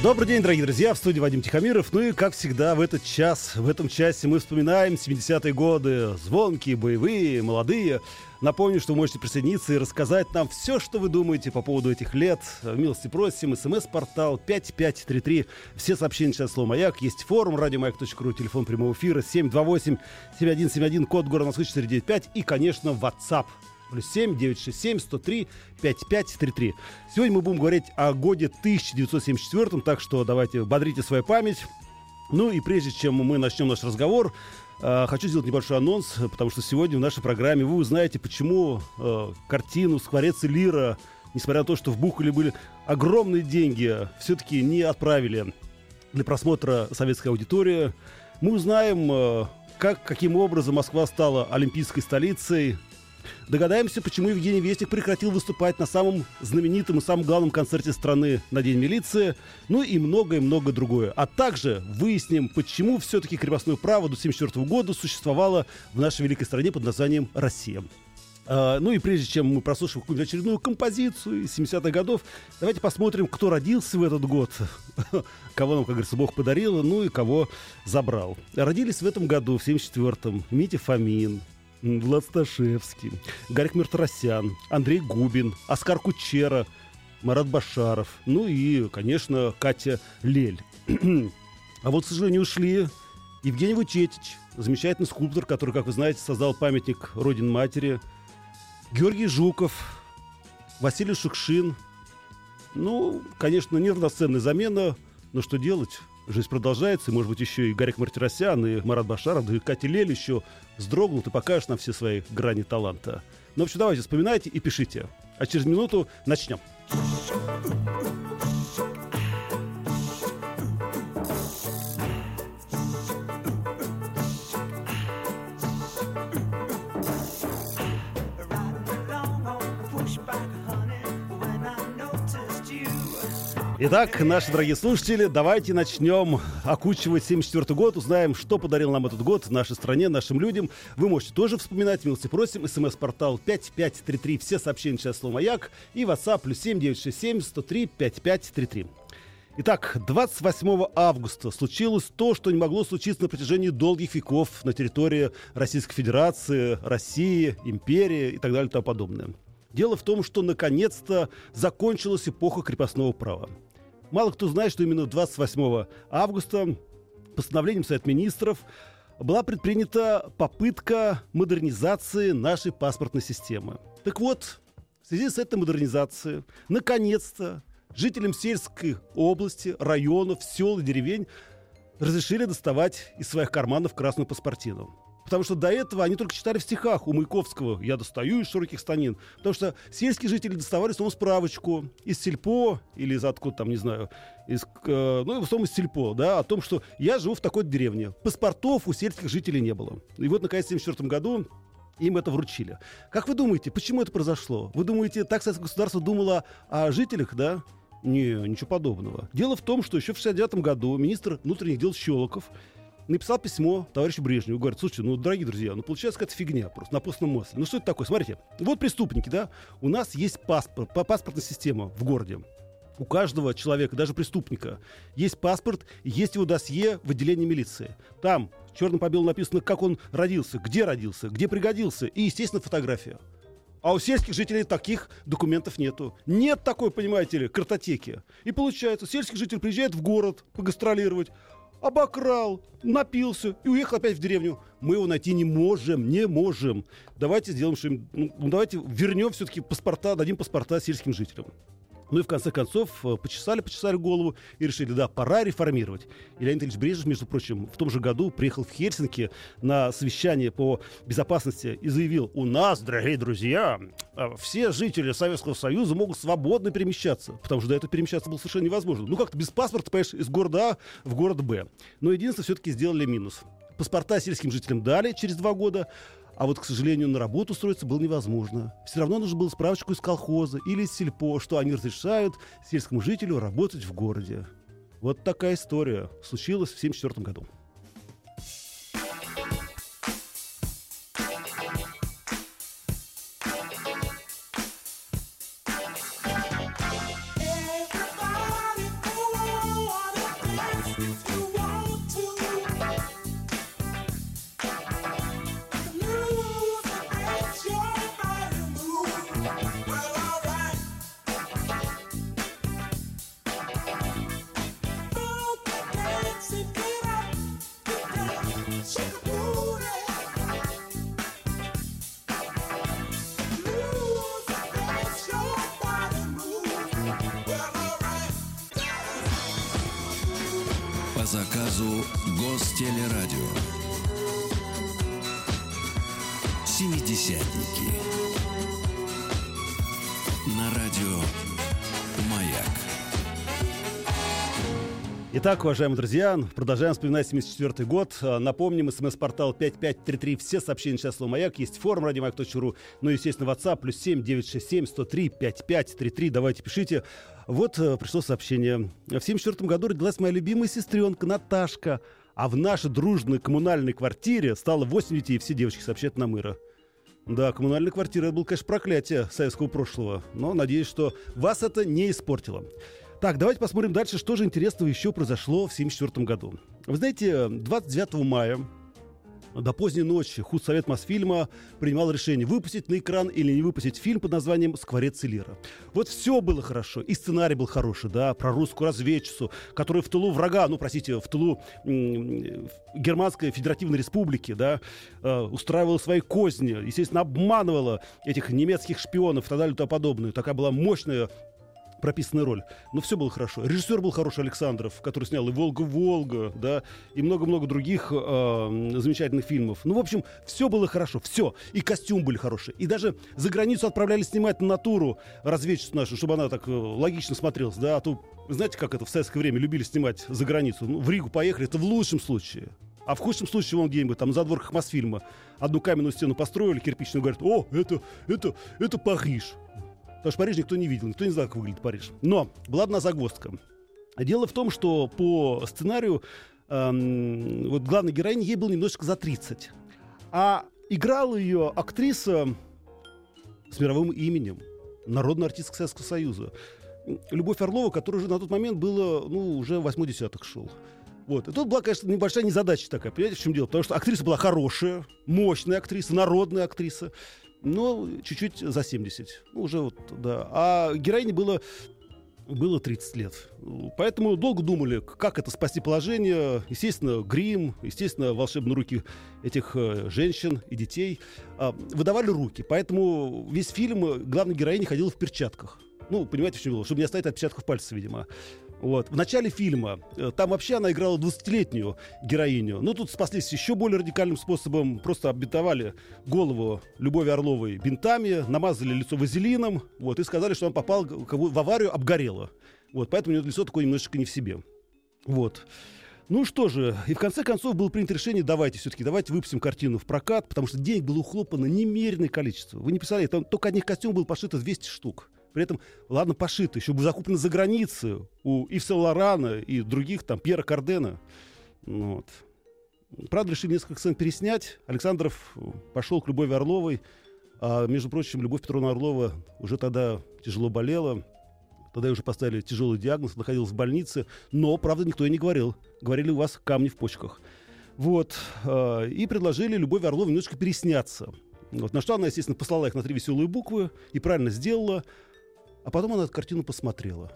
Добрый день, дорогие друзья, в студии Вадим Тихомиров. Ну и, как всегда, в этот час, в этом часе мы вспоминаем 70-е годы. Звонкие, боевые, молодые. Напомню, что вы можете присоединиться и рассказать нам все, что вы думаете по поводу этих лет. Милости просим. СМС-портал 5533. Все сообщения сейчас слово «Маяк». Есть форум радиомаяк.ру, телефон прямого эфира 728-7171, код города Москвы 495 и, конечно, WhatsApp Плюс 7 967 103 5533. Сегодня мы будем говорить о годе 1974, так что давайте бодрите свою память. Ну и прежде чем мы начнем наш разговор, э, хочу сделать небольшой анонс, потому что сегодня в нашей программе вы узнаете, почему э, картину «Скворец и лира», несмотря на то, что в Бухале были огромные деньги, все-таки не отправили для просмотра советская аудитория. Мы узнаем, э, как, каким образом Москва стала олимпийской столицей, Догадаемся, почему Евгений Вестник прекратил выступать на самом знаменитом и самом главном концерте страны на День милиции, ну и многое-многое другое. А также выясним, почему все-таки крепостное право до 1974 года существовало в нашей великой стране под названием Россия. Uh, ну и прежде чем мы прослушаем какую-нибудь очередную композицию из 70-х годов, давайте посмотрим, кто родился в этот год, кого нам, как говорится, Бог подарил, ну и кого забрал. Родились в этом году, в 74-м, Митя Фомин, Влад Сташевский, Гарик Миртросян, Андрей Губин, Оскар Кучера, Марат Башаров, ну и, конечно, Катя Лель. а вот, к сожалению, ушли Евгений Вучетич, замечательный скульптор, который, как вы знаете, создал памятник Родин Матери, Георгий Жуков, Василий Шукшин. Ну, конечно, неравноценная замена, но что делать? Жизнь продолжается, и, может быть, еще и Гарик Мартиросян, и Марат Башаров, да и Катя Лель еще вздрогнут и покажут нам все свои грани таланта. Ну, в общем, давайте вспоминайте и пишите. А через минуту начнем. Итак, наши дорогие слушатели, давайте начнем окучивать 74 год, узнаем, что подарил нам этот год нашей стране, нашим людям. Вы можете тоже вспоминать, милости просим, смс-портал 5533, все сообщения сейчас слово «Маяк» и WhatsApp плюс 7967 103 5533. Итак, 28 августа случилось то, что не могло случиться на протяжении долгих веков на территории Российской Федерации, России, империи и так далее и тому подобное. Дело в том, что наконец-то закончилась эпоха крепостного права. Мало кто знает, что именно 28 августа постановлением Совета Министров была предпринята попытка модернизации нашей паспортной системы. Так вот, в связи с этой модернизацией, наконец-то жителям сельской области, районов, сел и деревень разрешили доставать из своих карманов красную паспортину. Потому что до этого они только читали в стихах у Маяковского «Я достаю из широких станин». Потому что сельские жители доставали снова справочку из сельпо или из откуда там, не знаю, из, э, ну, в основном из сельпо, да, о том, что я живу в такой деревне. Паспортов у сельских жителей не было. И вот, наконец, в 1974 году им это вручили. Как вы думаете, почему это произошло? Вы думаете, так советское государство думало о жителях, да? Не, ничего подобного. Дело в том, что еще в 69 году министр внутренних дел Щелоков написал письмо товарищу Брежневу. Говорит, слушайте, ну, дорогие друзья, ну, получается какая-то фигня просто, на постном масле. Ну, что это такое? Смотрите, вот преступники, да, у нас есть паспорт, паспортная система в городе. У каждого человека, даже преступника, есть паспорт, есть его досье в отделении милиции. Там черным по белому написано, как он родился, где родился, где пригодился, и, естественно, фотография. А у сельских жителей таких документов нету. Нет такой, понимаете ли, картотеки. И получается, сельский житель приезжает в город погастролировать, обокрал, напился и уехал опять в деревню. Мы его найти не можем, не можем. Давайте сделаем что ну, давайте вернем все-таки паспорта, дадим паспорта сельским жителям. Ну и в конце концов э, почесали, почесали голову и решили, да, пора реформировать. И Леонид Ильич Брежнев, между прочим, в том же году приехал в Хельсинки на совещание по безопасности и заявил, у нас, дорогие друзья, э, все жители Советского Союза могут свободно перемещаться, потому что до этого перемещаться было совершенно невозможно. Ну как-то без паспорта, понимаешь, из города А в город Б. Но единственное, все-таки сделали минус. Паспорта сельским жителям дали через два года, А вот, к сожалению, на работу устроиться было невозможно. Все равно нужно было справочку из колхоза или из сельпо, что они разрешают сельскому жителю работать в городе. Вот такая история случилась в 1974 году. По заказу Гостелерадио. Семидесятники. На радио «Маяк». Итак, уважаемые друзья, продолжаем вспоминать 74 год. А, Напомним, смс-портал 5533, все сообщения сейчас слово «Маяк». Есть форум радиомаяк.ру, ну и, естественно, WhatsApp, плюс 7 967 103 5533. Давайте пишите. Вот э, пришло сообщение. В 74 году родилась моя любимая сестренка Наташка, а в нашей дружной коммунальной квартире стало 8 детей, все девочки сообщают на мыра. Да, коммунальная квартира это было, конечно, проклятие советского прошлого, но надеюсь, что вас это не испортило. Так, давайте посмотрим дальше, что же интересного еще произошло в 1974 году. Вы знаете, 29 мая до поздней ночи худсовет Мосфильма принимал решение, выпустить на экран или не выпустить фильм под названием «Скворец Лира». Вот все было хорошо, и сценарий был хороший, да, про русскую разведчицу, которая в тылу врага, ну, простите, в тылу Германской Федеративной Республики, да, э, устраивала свои козни, естественно, обманывала этих немецких шпионов и так далее и тому подобное. Такая была мощная прописанная роль. Но все было хорошо. Режиссер был хороший Александров, который снял и «Волга-Волга», да, и много-много других э, замечательных фильмов. Ну, в общем, все было хорошо, все. И костюм были хорошие. И даже за границу отправляли снимать на натуру разведчицу нашу, чтобы она так э, логично смотрелась, да, а то, знаете, как это в советское время любили снимать за границу? Ну, в Ригу поехали, это в лучшем случае. А в худшем случае, вон где-нибудь, там, за задворках Мосфильма, одну каменную стену построили, кирпичную, говорят, о, это, это, это Париж. Потому что Париж никто не видел, никто не знал, как выглядит Париж. Но была одна загвоздка. Дело в том, что по сценарию эм, вот главной героине ей было немножечко за 30. А играла ее актриса с мировым именем, народная артистка Советского Союза. Любовь Орлова, которая уже на тот момент было, ну, уже восьмой десяток шел. Вот. И тут была, конечно, небольшая незадача такая. Понимаете, в чем дело? Потому что актриса была хорошая, мощная актриса, народная актриса. Но чуть-чуть за 70. Ну, уже вот, да. А героине было было 30 лет. Поэтому долго думали, как это спасти положение. Естественно, грим, естественно, волшебные руки этих э, женщин и детей э, выдавали руки. Поэтому весь фильм главная героиня ходила в перчатках. Ну, понимаете, в чем дело? Чтобы не оставить отпечатков пальцев, видимо. Вот. В начале фильма э, там вообще она играла 20-летнюю героиню. Но тут спаслись еще более радикальным способом. Просто оббинтовали голову Любови Орловой бинтами, намазали лицо вазелином вот, и сказали, что он попал в аварию, обгорело. Вот, поэтому у него лицо такое немножечко не в себе. Вот. Ну что же, и в конце концов было принято решение, давайте все-таки, давайте выпустим картину в прокат, потому что денег было ухлопано немеренное количество. Вы не представляете, там только одних костюмов было пошито 200 штук. При этом, ладно, пошито, еще бы закуплено за границей у Ив Лорана и других, там, Пьера Кардена. Ну вот. Правда, решили несколько сцен переснять. Александров пошел к Любови Орловой. А, между прочим, Любовь Петровна Орлова уже тогда тяжело болела. Тогда уже поставили тяжелый диагноз, находилась в больнице. Но, правда, никто и не говорил. Говорили, у вас камни в почках. Вот. А, и предложили Любови Орловой немножко пересняться. Вот. На что она, естественно, послала их на три веселые буквы и правильно сделала. А потом она эту картину посмотрела.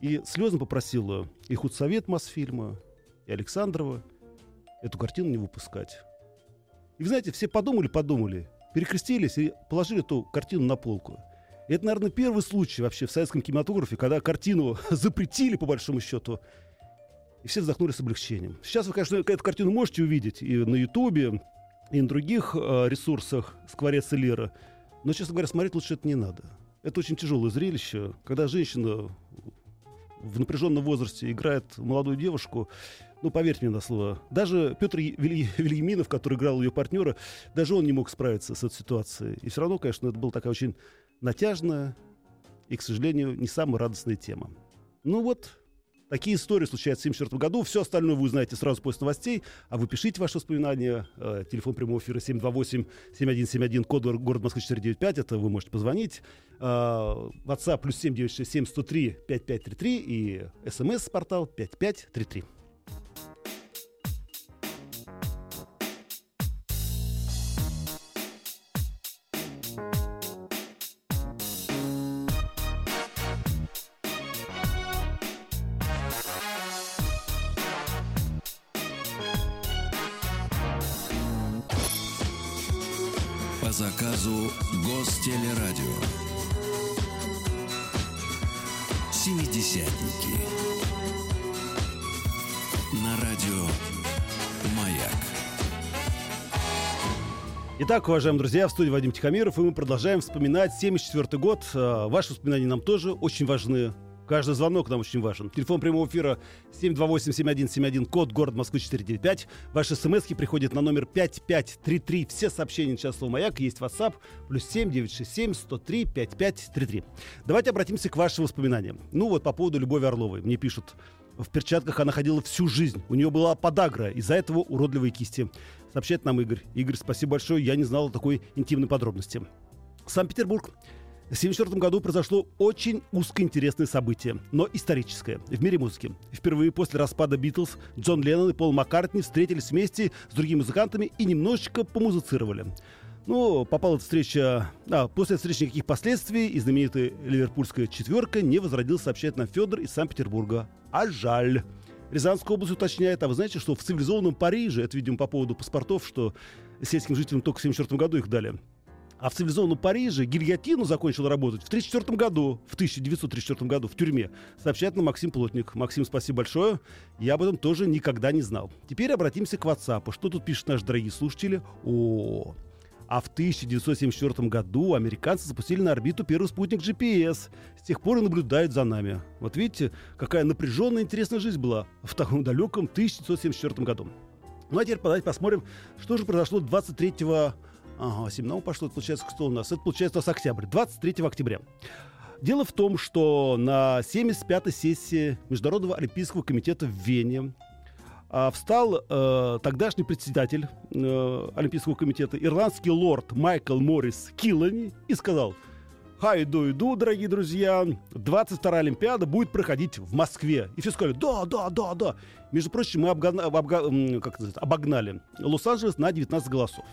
И слезно попросила и худсовет Мосфильма, и Александрова эту картину не выпускать. И вы знаете, все подумали-подумали, перекрестились и положили эту картину на полку. И это, наверное, первый случай вообще в советском кинематографе, когда картину запретили, по большому счету, и все вздохнули с облегчением. Сейчас вы, конечно, эту картину можете увидеть и на Ютубе, и на других э, ресурсах «Скворец и Лера». Но, честно говоря, смотреть лучше это не надо. Это очень тяжелое зрелище, когда женщина в напряженном возрасте играет молодую девушку, ну, поверьте мне на слово, даже Петр Вильяминов, который играл ее партнера, даже он не мог справиться с этой ситуацией. И все равно, конечно, это была такая очень натяжная и, к сожалению, не самая радостная тема. Ну вот, Такие истории случаются в 1974 году. Все остальное вы узнаете сразу после новостей. А вы пишите ваши воспоминания. Э, телефон прямого эфира 728-7171, код город Москвы 495. Это вы можете позвонить. Э, WhatsApp плюс 7967 103 5533 и смс-портал 5533. Итак, уважаемые друзья, в студии Вадим Тихомиров, и мы продолжаем вспоминать 74 год. А, ваши воспоминания нам тоже очень важны. Каждый звонок нам очень важен. Телефон прямого эфира 728-7171, код город Москвы 495. Ваши смс приходят на номер 5533. Все сообщения сейчас слово «Маяк». Есть WhatsApp, плюс 7 967 103 5533. Давайте обратимся к вашим воспоминаниям. Ну вот по поводу Любови Орловой. Мне пишут, в перчатках она ходила всю жизнь. У нее была подагра, из-за этого уродливые кисти. Сообщает нам Игорь. Игорь, спасибо большое, я не знал такой интимной подробности. Санкт-Петербург. В 1974 году произошло очень узкоинтересное событие, но историческое, в мире музыки. Впервые после распада Битлз Джон Леннон и Пол Маккартни встретились вместе с другими музыкантами и немножечко помузицировали. Ну, попала эта встреча... А, после встречи никаких последствий, и знаменитая ливерпульская четверка не возродил, сообщает нам Федор из Санкт-Петербурга. А жаль. Рязанская область уточняет, а вы знаете, что в цивилизованном Париже, это, видимо, по поводу паспортов, что сельским жителям только в 1974 году их дали, а в цивилизованном Париже гильотину закончил работать в 1934 году, в 1934 году в тюрьме, сообщает нам Максим Плотник. Максим, спасибо большое. Я об этом тоже никогда не знал. Теперь обратимся к WhatsApp. Что тут пишут наши дорогие слушатели? О, а в 1974 году американцы запустили на орбиту первый спутник GPS. С тех пор и наблюдают за нами. Вот видите, какая напряженная интересная жизнь была в таком далеком 1974 году. Ну а теперь давайте посмотрим, что же произошло 23 Ага, 7 ну, пошло, это получается, кто у нас? Это получается у нас октябрь, 23 октября. Дело в том, что на 75-й сессии Международного олимпийского комитета в Вене а, встал э, тогдашний председатель э, Олимпийского комитета, ирландский лорд Майкл Моррис Киллани, и сказал, «Хай, иду, иду, дорогие друзья, 22-я Олимпиада будет проходить в Москве». И все сказали, да, да, да, да. Между прочим, мы обгна, обга, как называется, обогнали Лос-Анджелес на 19 голосов.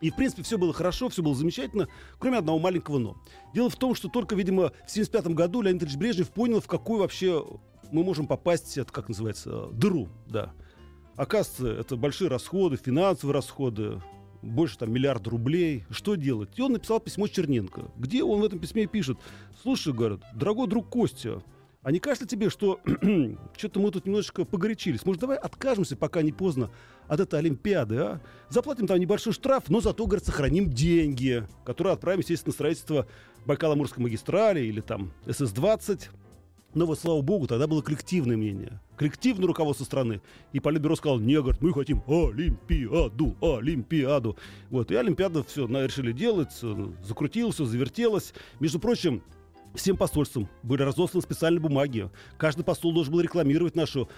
И, в принципе, все было хорошо, все было замечательно, кроме одного маленького «но». Дело в том, что только, видимо, в 1975 году Леонид Ильич Брежнев понял, в какую вообще мы можем попасть, это как называется, дыру, да. Оказывается, это большие расходы, финансовые расходы, больше там миллиарда рублей. Что делать? И он написал письмо Черненко, где он в этом письме пишет, слушай, говорит, дорогой друг Костя, а не кажется тебе, что что-то мы тут немножечко погорячились? Может, давай откажемся, пока не поздно, от этой Олимпиады, а? Заплатим там небольшой штраф, но зато, говорит, сохраним деньги, которые отправим, естественно, на строительство Байкало-Амурской магистрали или там СС-20. Но вот, слава богу, тогда было коллективное мнение. Коллективное руководство страны. И Политбюро сказал, не, говорит, мы хотим Олимпиаду, Олимпиаду. Вот, и Олимпиаду все решили делать, закрутилось, все завертелось. Между прочим, всем посольствам были разосланы специальные бумаги. Каждый посол должен был рекламировать нашу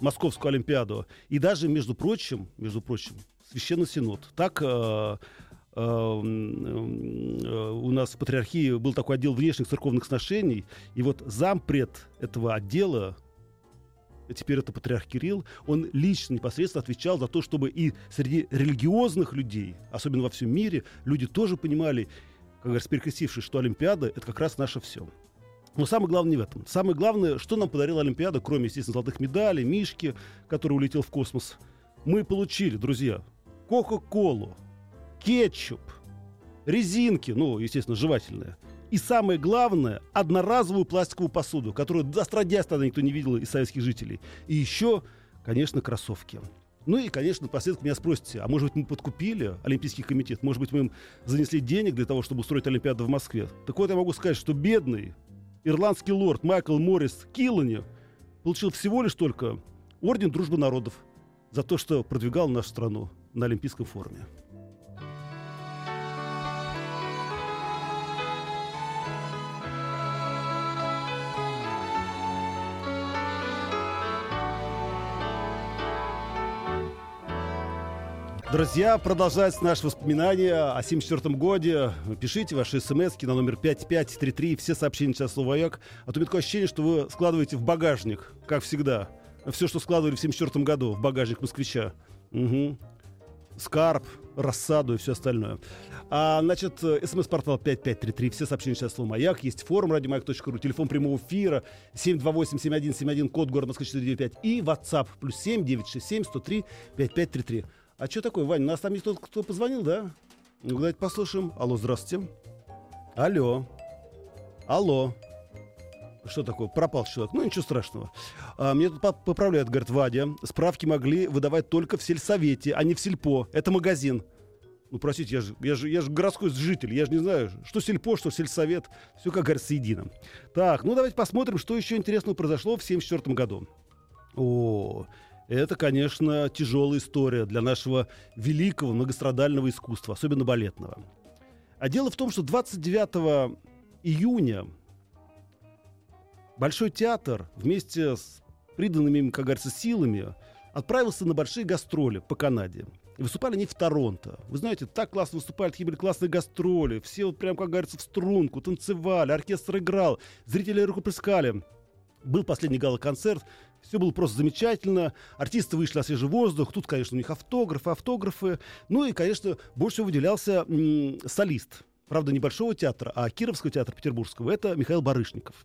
Московскую Олимпиаду. И даже, между прочим, между прочим, Священный Синод. Так э, э, э, у нас в Патриархии был такой отдел внешних церковных сношений. И вот зампред этого отдела, теперь это патриарх Кирилл, он лично непосредственно отвечал за то, чтобы и среди религиозных людей, особенно во всем мире, люди тоже понимали, как говорится, перекрестившись, что Олимпиада — это как раз наше все. Но самое главное не в этом. Самое главное, что нам подарила Олимпиада, кроме, естественно, золотых медалей, Мишки, который улетел в космос. Мы получили, друзья, Кока-Колу, кетчуп, резинки, ну, естественно, жевательные. И самое главное, одноразовую пластиковую посуду, которую отродясь тогда никто не видел из советских жителей. И еще, конечно, кроссовки. Ну и, конечно, напоследок меня спросите, а может быть мы подкупили Олимпийский комитет? Может быть мы им занесли денег для того, чтобы устроить Олимпиаду в Москве? Так вот я могу сказать, что бедный ирландский лорд Майкл Моррис Киллани получил всего лишь только орден Дружбы народов за то, что продвигал нашу страну на Олимпийском форуме. Друзья, продолжается наше воспоминание о 74 годе. Пишите ваши смс на номер 5533, все сообщения сейчас слово «Маяк». А то у меня такое ощущение, что вы складываете в багажник, как всегда. Все, что складывали в 74 году в багажник москвича. Угу. Скарб, рассаду и все остальное. А, значит, смс-портал 5533, все сообщения сейчас слово «Маяк». Есть форум радиомаяк.ру, телефон прямого эфира 728-7171, код город Москва 495 и WhatsApp плюс 7 967 103 5533. А что такое, Вань, нас там есть тот, кто позвонил, да? Ну, давайте послушаем. Алло, здравствуйте. Алло. Алло. Что такое? Пропал человек. Ну, ничего страшного. А, мне тут поправляют, говорит, Вадя. Справки могли выдавать только в сельсовете, а не в сельпо. Это магазин. Ну, простите, я же, я же, я же городской житель, я же не знаю, что сельпо, что сельсовет. Все, как говорится, едино. Так, ну давайте посмотрим, что еще интересного произошло в 1974 году. О, это, конечно, тяжелая история для нашего великого многострадального искусства, особенно балетного. А дело в том, что 29 июня Большой театр вместе с приданными им, как говорится, силами отправился на большие гастроли по Канаде. И выступали они в Торонто. Вы знаете, так классно выступали, такие были классные гастроли. Все вот прям, как говорится, в струнку, танцевали, оркестр играл, зрители рукоплескали. Был последний гала-концерт, все было просто замечательно. Артисты вышли на свежий воздух. Тут, конечно, у них автографы, автографы. Ну и, конечно, больше всего выделялся м- солист. Правда, небольшого театра, а Кировского театра Петербургского. Это Михаил Барышников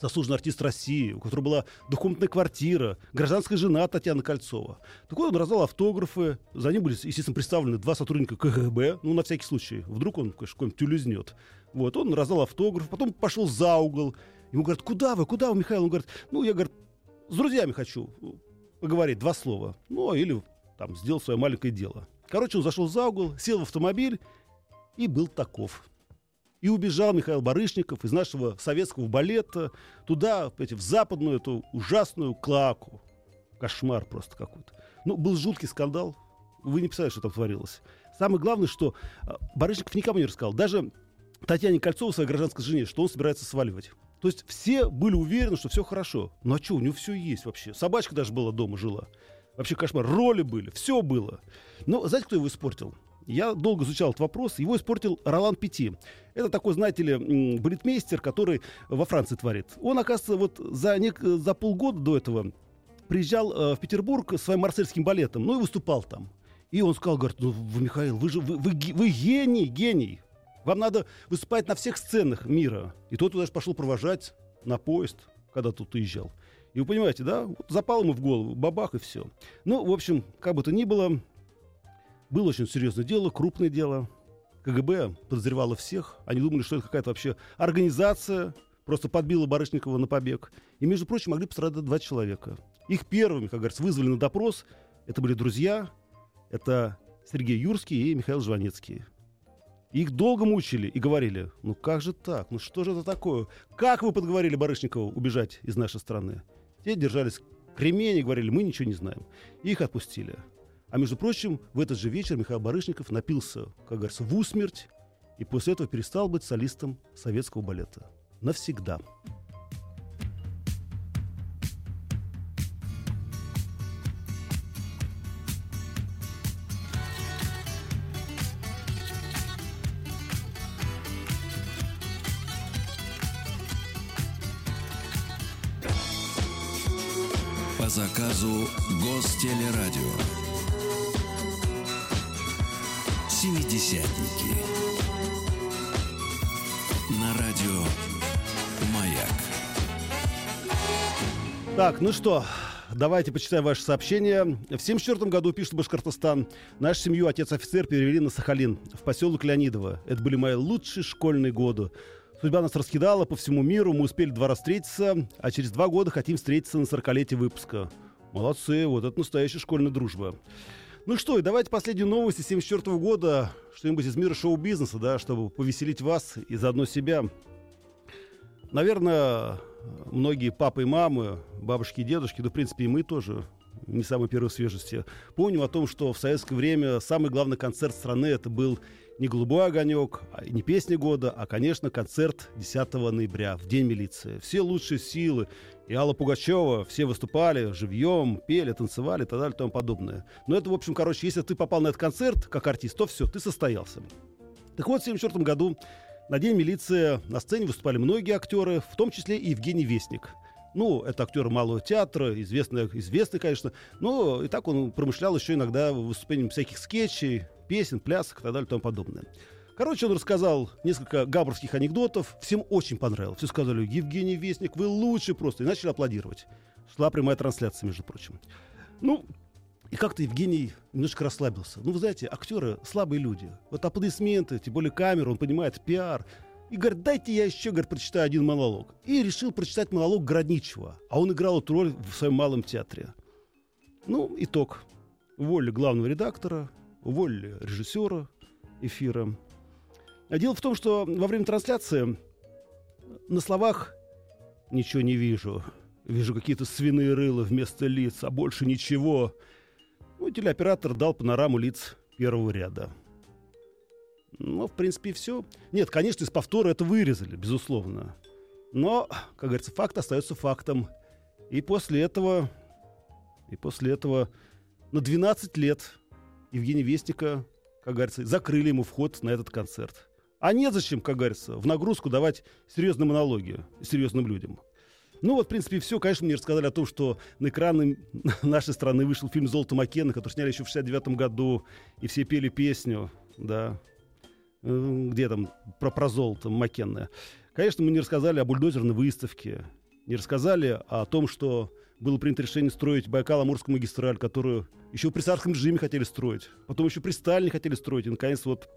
заслуженный артист России, у которого была двухкомнатная квартира, гражданская жена Татьяна Кольцова. Так вот, он раздал автографы, за ним были, естественно, представлены два сотрудника КГБ, ну, на всякий случай, вдруг он, конечно, какой-нибудь тюлюзнет. Вот, он раздал автограф, потом пошел за угол, ему говорят, куда вы, куда вы, Михаил? Он говорит, ну, я, говорит, с друзьями хочу поговорить, два слова. Ну, или там сделал свое маленькое дело. Короче, он зашел за угол, сел в автомобиль и был таков. И убежал Михаил Барышников из нашего советского балета туда, в западную эту ужасную клаку. Кошмар просто какой-то. Ну, был жуткий скандал. Вы не представляете, что там творилось. Самое главное, что а, Барышников никому не рассказал. Даже Татьяне Кольцову, своей гражданской жене, что он собирается сваливать. То есть все были уверены, что все хорошо. Ну а что, у него все есть вообще. Собачка даже была дома, жила. Вообще кошмар. Роли были, все было. Но знаете, кто его испортил? Я долго изучал этот вопрос. Его испортил Ролан Пяти. Это такой, знаете ли, балетмейстер, который во Франции творит. Он, оказывается, вот за, нек- за полгода до этого приезжал э, в Петербург своим марсельским балетом, ну и выступал там. И он сказал, говорит, ну, вы, Михаил, вы же, вы, вы, вы гений, гений. Вам надо выступать на всех сценах мира. И тот даже пошел провожать на поезд, когда тут уезжал. И вы понимаете, да? Вот запал ему в голову, бабах и все. Ну, в общем, как бы то ни было, было очень серьезное дело, крупное дело. КГБ подозревало всех. Они думали, что это какая-то вообще организация, просто подбила Барышникова на побег. И, между прочим, могли пострадать два человека. Их первыми, как говорится, вызвали на допрос. Это были друзья. Это Сергей Юрский и Михаил Жванецкий. Их долго мучили и говорили, ну как же так, ну что же это такое? Как вы подговорили Барышникову убежать из нашей страны? Те держались кремень и говорили, мы ничего не знаем. Их отпустили. А между прочим, в этот же вечер Михаил Барышников напился, как говорится, в усмерть, и после этого перестал быть солистом советского балета. Навсегда. Заказу Гостелерадио. «Семидесятники». На радио «Маяк». Так, ну что, давайте почитаем ваши сообщения. В 1974 году, пишет Башкортостан, нашу семью отец-офицер перевели на Сахалин, в поселок Леонидово. Это были мои лучшие школьные годы. Судьба нас раскидала по всему миру, мы успели два раза встретиться, а через два года хотим встретиться на 40-летие выпуска. Молодцы, вот это настоящая школьная дружба. Ну что, и давайте последнюю новость из 74 года, что-нибудь из мира шоу-бизнеса, да, чтобы повеселить вас и заодно себя. Наверное, многие папы и мамы, бабушки и дедушки, да, в принципе, и мы тоже не самой первой свежести, помним о том, что в советское время самый главный концерт страны это был не «Голубой огонек», а не «Песня года», а, конечно, концерт 10 ноября, в День милиции. Все лучшие силы, и Алла Пугачева, все выступали живьем, пели, танцевали и так далее и тому подобное. Но это, в общем, короче, если ты попал на этот концерт как артист, то все, ты состоялся. Так вот, в 1974 году на День милиции на сцене выступали многие актеры, в том числе и Евгений Вестник. Ну, это актер малого театра, известный, известный, конечно. Но и так он промышлял еще иногда выступлением всяких скетчей, песен, плясок и так далее и тому подобное. Короче, он рассказал несколько габровских анекдотов. Всем очень понравилось. Все сказали, Евгений Вестник, вы лучший просто. И начали аплодировать. Шла прямая трансляция, между прочим. Ну, и как-то Евгений немножко расслабился. Ну, вы знаете, актеры слабые люди. Вот аплодисменты, тем более камеру, он понимает, пиар. И говорит, дайте я еще, говорит, прочитаю один монолог. И решил прочитать монолог Городничева. А он играл эту роль в своем малом театре. Ну, итог. Уволили главного редактора, уволили режиссера эфира. А дело в том, что во время трансляции на словах ничего не вижу. Вижу какие-то свиные рыла вместо лиц, а больше ничего. Ну, телеоператор дал панораму лиц первого ряда. Ну, в принципе, все. Нет, конечно, из повтора это вырезали, безусловно. Но, как говорится, факт остается фактом. И после этого, и после этого на 12 лет Евгения Вестника, как говорится, закрыли ему вход на этот концерт. А незачем, как говорится, в нагрузку давать серьезные монологи серьезным людям. Ну вот, в принципе, все. Конечно, мне рассказали о том, что на экраны нашей страны вышел фильм «Золото Маккена», который сняли еще в 69 году, и все пели песню, да, где там про, про золото Маккенное. Конечно, мы не рассказали о бульдозерной выставке, не рассказали о том, что было принято решение строить Байкал-Амурскую магистраль, которую еще при царском режиме хотели строить, потом еще при Сталине хотели строить, и, наконец, вот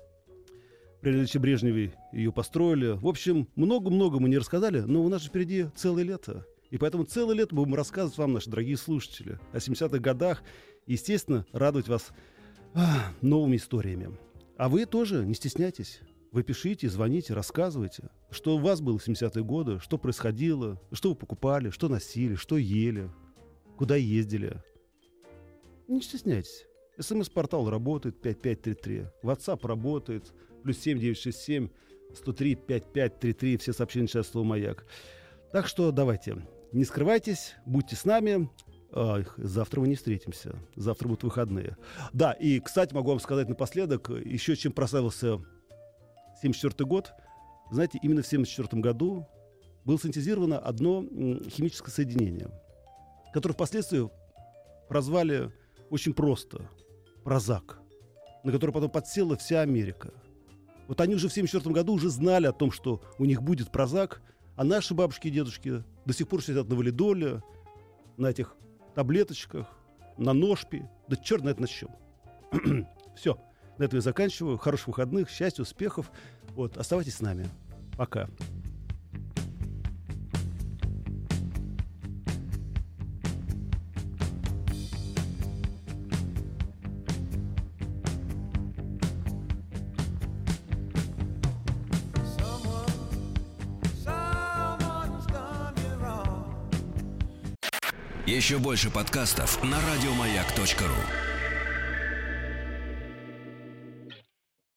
при Ильиче Брежневе ее построили. В общем, много-много мы не рассказали, но у нас же впереди целое лето. И поэтому целое лето будем рассказывать вам, наши дорогие слушатели, о 70-х годах. естественно, радовать вас новыми историями. А вы тоже не стесняйтесь. Вы пишите, звоните, рассказывайте, что у вас было в 70-е годы, что происходило, что вы покупали, что носили, что ели, куда ездили. Не стесняйтесь. СМС-портал работает 5533, WhatsApp работает, плюс 7967 103 5533, все сообщения сейчас слово «Маяк». Так что давайте, не скрывайтесь, будьте с нами. Ах, завтра мы не встретимся. Завтра будут выходные. Да, и, кстати, могу вам сказать напоследок, еще чем прославился 74 год. Знаете, именно в 74 году было синтезировано одно химическое соединение, которое впоследствии прозвали очень просто Прозак, на который потом подсела вся Америка. Вот они уже в 1974 году уже знали о том, что у них будет Прозак, а наши бабушки и дедушки до сих пор сидят на валидоле, на этих таблеточках, на ножпе, да черт знает на чем. Все. На этом я заканчиваю. Хороших выходных, счастья, успехов. Вот, оставайтесь с нами. Пока. Еще больше подкастов на радиомаяк.ру.